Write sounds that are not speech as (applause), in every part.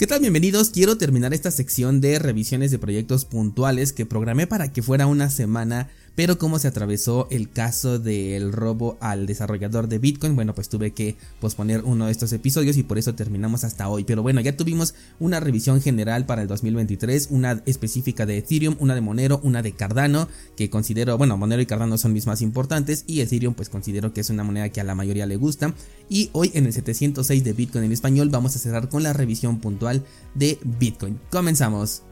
¿Qué tal? Bienvenidos. Quiero terminar esta sección de revisiones de proyectos puntuales que programé para que fuera una semana pero como se atravesó el caso del robo al desarrollador de Bitcoin, bueno, pues tuve que posponer uno de estos episodios y por eso terminamos hasta hoy. Pero bueno, ya tuvimos una revisión general para el 2023, una específica de Ethereum, una de Monero, una de Cardano, que considero, bueno, Monero y Cardano son mis más importantes y Ethereum pues considero que es una moneda que a la mayoría le gusta. Y hoy en el 706 de Bitcoin en español vamos a cerrar con la revisión puntual de Bitcoin. Comenzamos.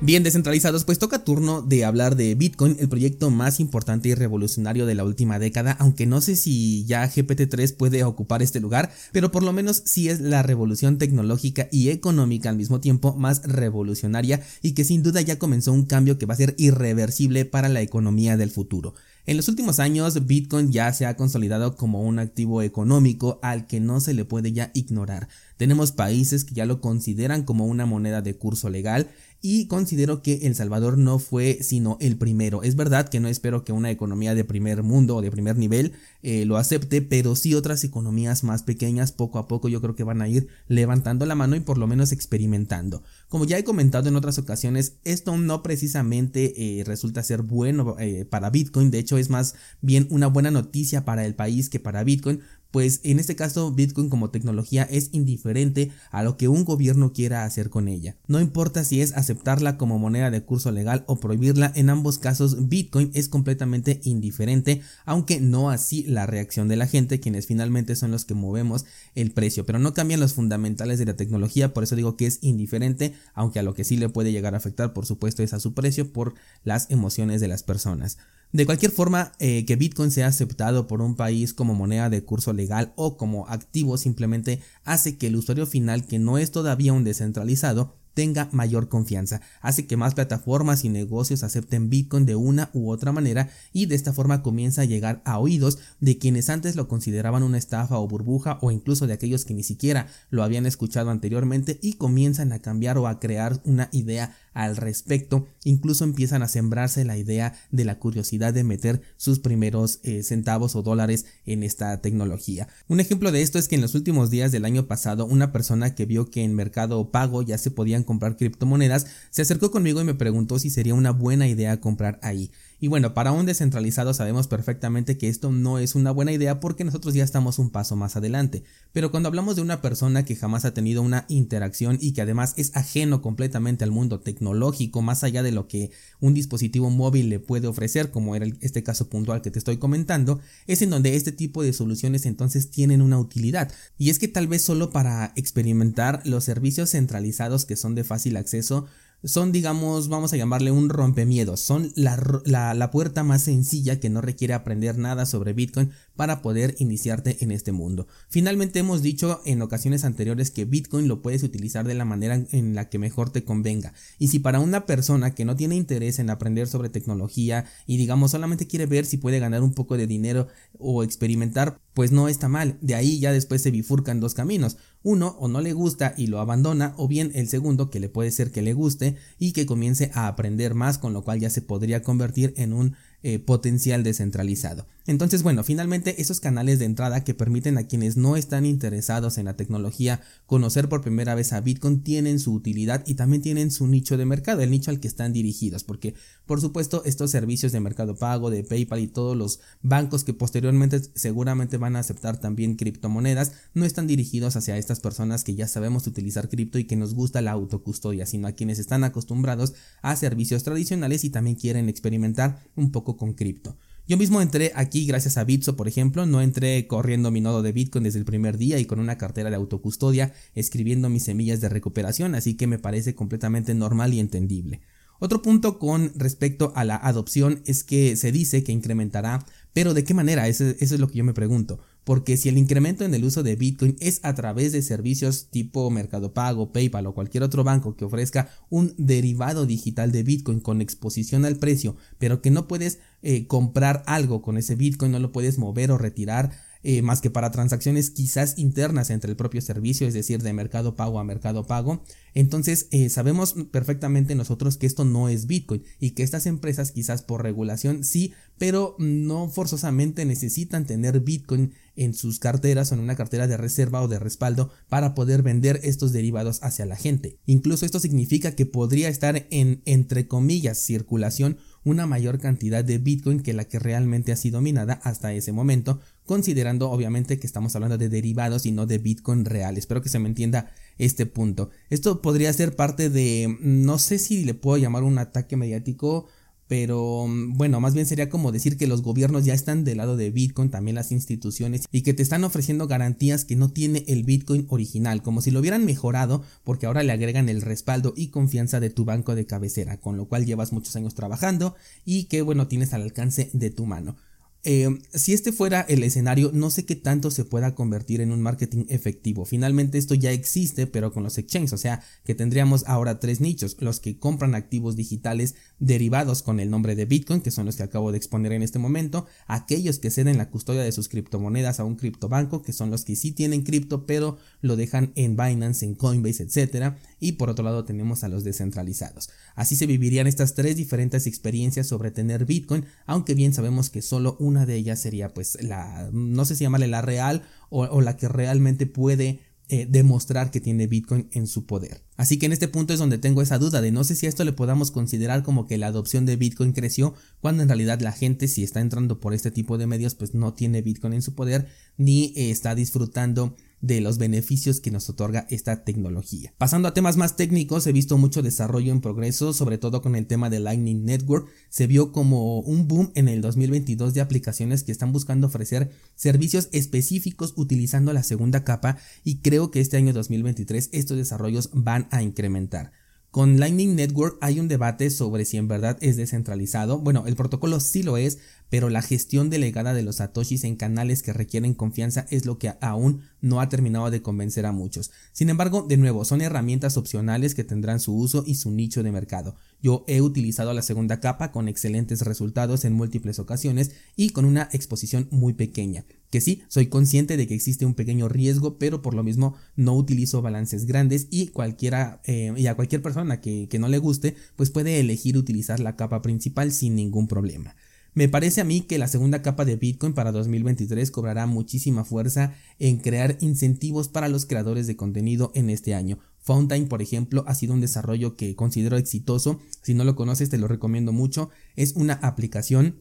Bien descentralizados, pues toca turno de hablar de Bitcoin, el proyecto más importante y revolucionario de la última década, aunque no sé si ya GPT-3 puede ocupar este lugar, pero por lo menos sí es la revolución tecnológica y económica al mismo tiempo más revolucionaria y que sin duda ya comenzó un cambio que va a ser irreversible para la economía del futuro. En los últimos años, Bitcoin ya se ha consolidado como un activo económico al que no se le puede ya ignorar. Tenemos países que ya lo consideran como una moneda de curso legal y considero que El Salvador no fue sino el primero. Es verdad que no espero que una economía de primer mundo o de primer nivel eh, lo acepte, pero sí otras economías más pequeñas poco a poco yo creo que van a ir levantando la mano y por lo menos experimentando. Como ya he comentado en otras ocasiones, esto no precisamente eh, resulta ser bueno eh, para Bitcoin, de hecho es más bien una buena noticia para el país que para Bitcoin, pues en este caso Bitcoin como tecnología es indiferente a lo que un gobierno quiera hacer con ella. No importa si es aceptarla como moneda de curso legal o prohibirla, en ambos casos Bitcoin es completamente indiferente, aunque no así la reacción de la gente, quienes finalmente son los que movemos el precio, pero no cambian los fundamentales de la tecnología, por eso digo que es indiferente, aunque a lo que sí le puede llegar a afectar por supuesto es a su precio por las emociones de las personas. De cualquier forma, eh, que Bitcoin sea aceptado por un país como moneda de curso legal o como activo simplemente hace que el usuario final que no es todavía un descentralizado tenga mayor confianza, hace que más plataformas y negocios acepten Bitcoin de una u otra manera y de esta forma comienza a llegar a oídos de quienes antes lo consideraban una estafa o burbuja o incluso de aquellos que ni siquiera lo habían escuchado anteriormente y comienzan a cambiar o a crear una idea al respecto, incluso empiezan a sembrarse la idea de la curiosidad de meter sus primeros eh, centavos o dólares en esta tecnología. Un ejemplo de esto es que en los últimos días del año pasado una persona que vio que en Mercado Pago ya se podían comprar criptomonedas se acercó conmigo y me preguntó si sería una buena idea comprar ahí. Y bueno, para un descentralizado sabemos perfectamente que esto no es una buena idea porque nosotros ya estamos un paso más adelante. Pero cuando hablamos de una persona que jamás ha tenido una interacción y que además es ajeno completamente al mundo tecnológico, más allá de lo que un dispositivo móvil le puede ofrecer, como era este caso puntual que te estoy comentando, es en donde este tipo de soluciones entonces tienen una utilidad. Y es que tal vez solo para experimentar los servicios centralizados que son de fácil acceso, son, digamos, vamos a llamarle un rompemiedos. Son la, la, la, puerta más sencilla que no requiere aprender nada sobre Bitcoin para poder iniciarte en este mundo. Finalmente hemos dicho en ocasiones anteriores que Bitcoin lo puedes utilizar de la manera en la que mejor te convenga. Y si para una persona que no tiene interés en aprender sobre tecnología y digamos solamente quiere ver si puede ganar un poco de dinero o experimentar, pues no está mal. De ahí ya después se bifurcan dos caminos. Uno o no le gusta y lo abandona o bien el segundo que le puede ser que le guste y que comience a aprender más con lo cual ya se podría convertir en un eh, potencial descentralizado. Entonces, bueno, finalmente esos canales de entrada que permiten a quienes no están interesados en la tecnología conocer por primera vez a Bitcoin tienen su utilidad y también tienen su nicho de mercado, el nicho al que están dirigidos, porque por supuesto estos servicios de mercado pago, de PayPal y todos los bancos que posteriormente seguramente van a aceptar también criptomonedas, no están dirigidos hacia estas personas que ya sabemos utilizar cripto y que nos gusta la autocustodia, sino a quienes están acostumbrados a servicios tradicionales y también quieren experimentar un poco con cripto. Yo mismo entré aquí gracias a Bitso, por ejemplo, no entré corriendo mi nodo de Bitcoin desde el primer día y con una cartera de autocustodia escribiendo mis semillas de recuperación, así que me parece completamente normal y entendible. Otro punto con respecto a la adopción es que se dice que incrementará, pero ¿de qué manera? Eso, eso, es lo que yo me pregunto. Porque si el incremento en el uso de Bitcoin es a través de servicios tipo Mercado Pago, PayPal o cualquier otro banco que ofrezca un derivado digital de Bitcoin con exposición al precio, pero que no puedes eh, comprar algo con ese Bitcoin, no lo puedes mover o retirar, eh, más que para transacciones quizás internas entre el propio servicio, es decir, de mercado pago a mercado pago. Entonces eh, sabemos perfectamente nosotros que esto no es Bitcoin y que estas empresas quizás por regulación sí pero no forzosamente necesitan tener Bitcoin en sus carteras o en una cartera de reserva o de respaldo para poder vender estos derivados hacia la gente. Incluso esto significa que podría estar en, entre comillas, circulación una mayor cantidad de Bitcoin que la que realmente ha sido minada hasta ese momento, considerando obviamente que estamos hablando de derivados y no de Bitcoin real. Espero que se me entienda este punto. Esto podría ser parte de, no sé si le puedo llamar un ataque mediático pero mm, bueno, más bien sería como decir que los gobiernos ya están del lado de Bitcoin, también las instituciones, y que te están ofreciendo garantías que no tiene el Bitcoin original, como si lo hubieran mejorado, porque ahora le agregan el respaldo y confianza de tu banco de cabecera, con lo cual llevas muchos años trabajando y que bueno, tienes al alcance de tu mano. Eh, si este fuera el escenario, no sé qué tanto se pueda convertir en un marketing efectivo. Finalmente esto ya existe, pero con los exchanges, o sea que tendríamos ahora tres nichos, los que compran activos digitales derivados con el nombre de Bitcoin, que son los que acabo de exponer en este momento, aquellos que ceden la custodia de sus criptomonedas a un criptobanco, que son los que sí tienen cripto, pero lo dejan en Binance, en Coinbase, etc. Y por otro lado tenemos a los descentralizados. Así se vivirían estas tres diferentes experiencias sobre tener Bitcoin, aunque bien sabemos que solo una de ellas sería pues la, no sé si llamarle la real o, la que realmente puede eh, demostrar que tiene Bitcoin en su poder. Así que en este punto es donde tengo esa duda de no sé si esto le podamos considerar como que la adopción de Bitcoin creció cuando en realidad la gente si está entrando por este tipo de medios pues no tiene Bitcoin en su poder ni eh, está disfrutando de los beneficios que nos otorga esta tecnología. Pasando a temas más técnicos, he visto mucho desarrollo en progreso, sobre todo con el tema de Lightning Network. Se vio como un boom en el 2022 de aplicaciones que están buscando ofrecer servicios específicos utilizando la segunda capa y creo que este año 2023 estos desarrollos van a incrementar. Con Lightning Network hay un debate sobre si en verdad es descentralizado. Bueno, el protocolo sí lo es, pero la gestión delegada de los satoshis en canales que requieren confianza es lo que aún no ha terminado de convencer a muchos. Sin embargo, de nuevo, son herramientas opcionales que tendrán su uso y su nicho de mercado. Yo he utilizado la segunda capa con excelentes resultados en múltiples ocasiones y con una exposición muy pequeña. Que sí, soy consciente de que existe un pequeño riesgo, pero por lo mismo no utilizo balances grandes y cualquiera eh, y a cualquier persona que, que no le guste, pues puede elegir utilizar la capa principal sin ningún problema. Me parece a mí que la segunda capa de Bitcoin para 2023 cobrará muchísima fuerza en crear incentivos para los creadores de contenido en este año. Fountain, por ejemplo, ha sido un desarrollo que considero exitoso. Si no lo conoces, te lo recomiendo mucho. Es una aplicación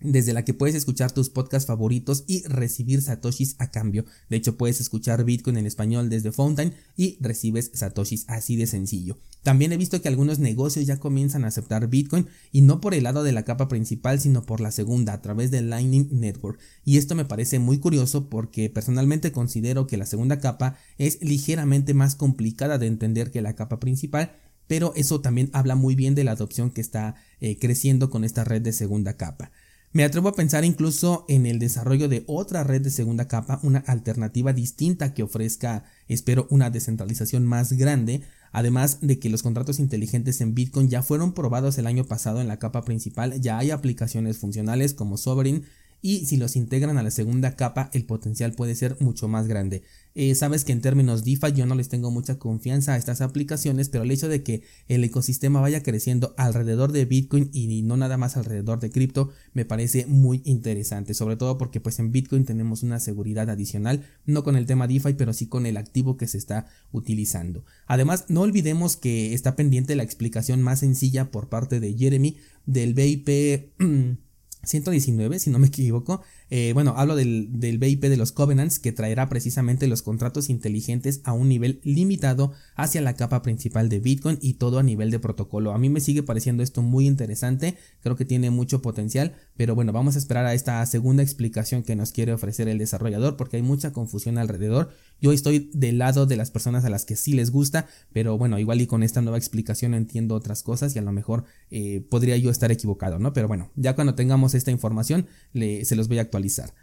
desde la que puedes escuchar tus podcasts favoritos y recibir satoshis a cambio. De hecho, puedes escuchar Bitcoin en español desde Fountain y recibes satoshis así de sencillo. También he visto que algunos negocios ya comienzan a aceptar Bitcoin y no por el lado de la capa principal, sino por la segunda, a través del Lightning Network. Y esto me parece muy curioso porque personalmente considero que la segunda capa es ligeramente más complicada de entender que la capa principal pero eso también habla muy bien de la adopción que está eh, creciendo con esta red de segunda capa. Me atrevo a pensar incluso en el desarrollo de otra red de segunda capa, una alternativa distinta que ofrezca, espero, una descentralización más grande, además de que los contratos inteligentes en Bitcoin ya fueron probados el año pasado en la capa principal, ya hay aplicaciones funcionales como Sovereign y si los integran a la segunda capa el potencial puede ser mucho más grande. Eh, sabes que en términos DeFi yo no les tengo mucha confianza a estas aplicaciones, pero el hecho de que el ecosistema vaya creciendo alrededor de Bitcoin y no nada más alrededor de cripto me parece muy interesante, sobre todo porque pues en Bitcoin tenemos una seguridad adicional, no con el tema DeFi, pero sí con el activo que se está utilizando. Además, no olvidemos que está pendiente la explicación más sencilla por parte de Jeremy del BIP (clears throat) 119, si no me equivoco. Eh, bueno, hablo del, del, BIP de los Covenants que traerá precisamente los contratos inteligentes a un nivel limitado hacia la capa principal de Bitcoin y todo a nivel de protocolo. A mí me sigue pareciendo esto muy interesante, creo que tiene mucho potencial, pero bueno, vamos a esperar a esta segunda explicación que nos quiere ofrecer el desarrollador porque hay mucha confusión alrededor. Yo estoy del lado de las personas a las que sí les gusta, pero bueno, igual y con esta nueva explicación entiendo otras cosas y a lo mejor eh, podría yo estar equivocado, ¿no? Pero bueno, ya cuando tengamos esta información se los voy a actualizar.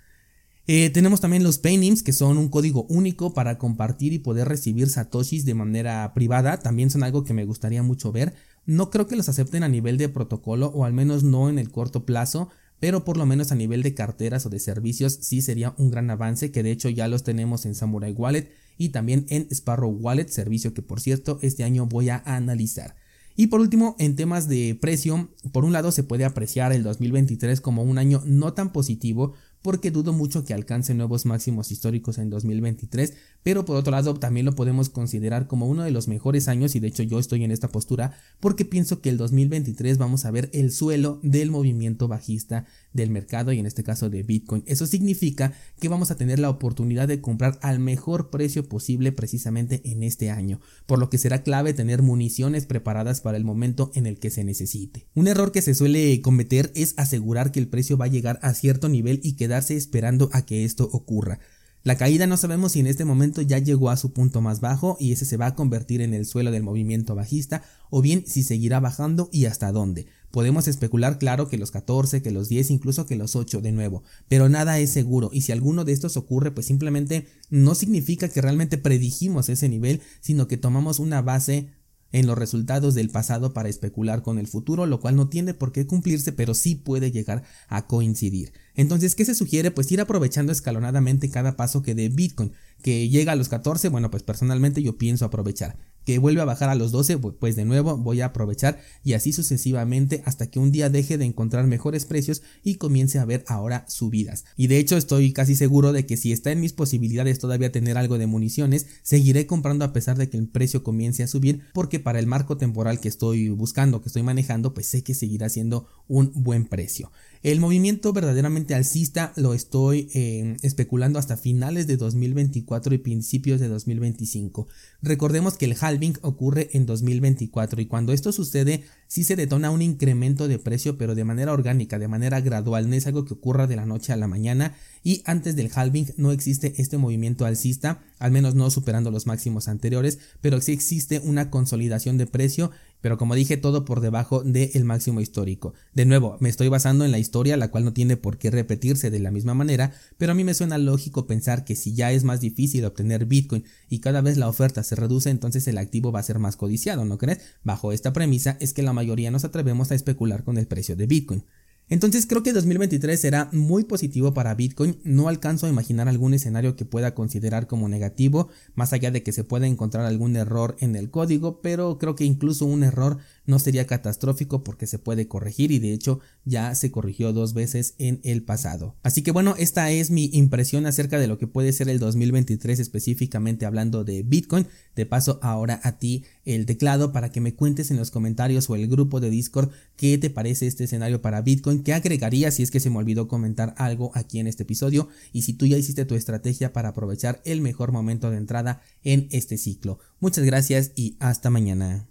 Eh, tenemos también los Paynims, que son un código único para compartir y poder recibir satoshis de manera privada. También son algo que me gustaría mucho ver. No creo que los acepten a nivel de protocolo, o al menos no en el corto plazo, pero por lo menos a nivel de carteras o de servicios sí sería un gran avance, que de hecho ya los tenemos en Samurai Wallet y también en Sparrow Wallet, servicio que por cierto este año voy a analizar. Y por último, en temas de precio, por un lado se puede apreciar el 2023 como un año no tan positivo porque dudo mucho que alcance nuevos máximos históricos en 2023, pero por otro lado también lo podemos considerar como uno de los mejores años y de hecho yo estoy en esta postura porque pienso que el 2023 vamos a ver el suelo del movimiento bajista del mercado y en este caso de Bitcoin. Eso significa que vamos a tener la oportunidad de comprar al mejor precio posible precisamente en este año, por lo que será clave tener municiones preparadas para el momento en el que se necesite. Un error que se suele cometer es asegurar que el precio va a llegar a cierto nivel y esperando a que esto ocurra. La caída no sabemos si en este momento ya llegó a su punto más bajo y ese se va a convertir en el suelo del movimiento bajista o bien si seguirá bajando y hasta dónde. Podemos especular claro que los 14, que los 10, incluso que los 8 de nuevo, pero nada es seguro y si alguno de estos ocurre pues simplemente no significa que realmente predijimos ese nivel, sino que tomamos una base en los resultados del pasado para especular con el futuro, lo cual no tiene por qué cumplirse, pero sí puede llegar a coincidir. Entonces, ¿qué se sugiere? Pues ir aprovechando escalonadamente cada paso que dé Bitcoin, que llega a los 14, bueno, pues personalmente yo pienso aprovechar que vuelve a bajar a los 12, pues de nuevo voy a aprovechar y así sucesivamente hasta que un día deje de encontrar mejores precios y comience a ver ahora subidas. Y de hecho estoy casi seguro de que si está en mis posibilidades todavía tener algo de municiones, seguiré comprando a pesar de que el precio comience a subir porque para el marco temporal que estoy buscando, que estoy manejando, pues sé que seguirá siendo un buen precio. El movimiento verdaderamente alcista lo estoy eh, especulando hasta finales de 2024 y principios de 2025. Recordemos que el halving ocurre en 2024 y cuando esto sucede sí se detona un incremento de precio pero de manera orgánica, de manera gradual, no es algo que ocurra de la noche a la mañana y antes del halving no existe este movimiento alcista, al menos no superando los máximos anteriores, pero sí existe una consolidación de precio pero como dije, todo por debajo del máximo histórico. De nuevo, me estoy basando en la historia, la cual no tiene por qué repetirse de la misma manera, pero a mí me suena lógico pensar que si ya es más difícil obtener Bitcoin y cada vez la oferta se reduce, entonces el activo va a ser más codiciado, ¿no crees? Bajo esta premisa es que la mayoría nos atrevemos a especular con el precio de Bitcoin. Entonces creo que 2023 será muy positivo para Bitcoin, no alcanzo a imaginar algún escenario que pueda considerar como negativo, más allá de que se pueda encontrar algún error en el código, pero creo que incluso un error no sería catastrófico porque se puede corregir y de hecho ya se corrigió dos veces en el pasado. Así que bueno, esta es mi impresión acerca de lo que puede ser el 2023 específicamente hablando de Bitcoin. Te paso ahora a ti el teclado para que me cuentes en los comentarios o el grupo de Discord qué te parece este escenario para Bitcoin, qué agregaría si es que se me olvidó comentar algo aquí en este episodio y si tú ya hiciste tu estrategia para aprovechar el mejor momento de entrada en este ciclo. Muchas gracias y hasta mañana.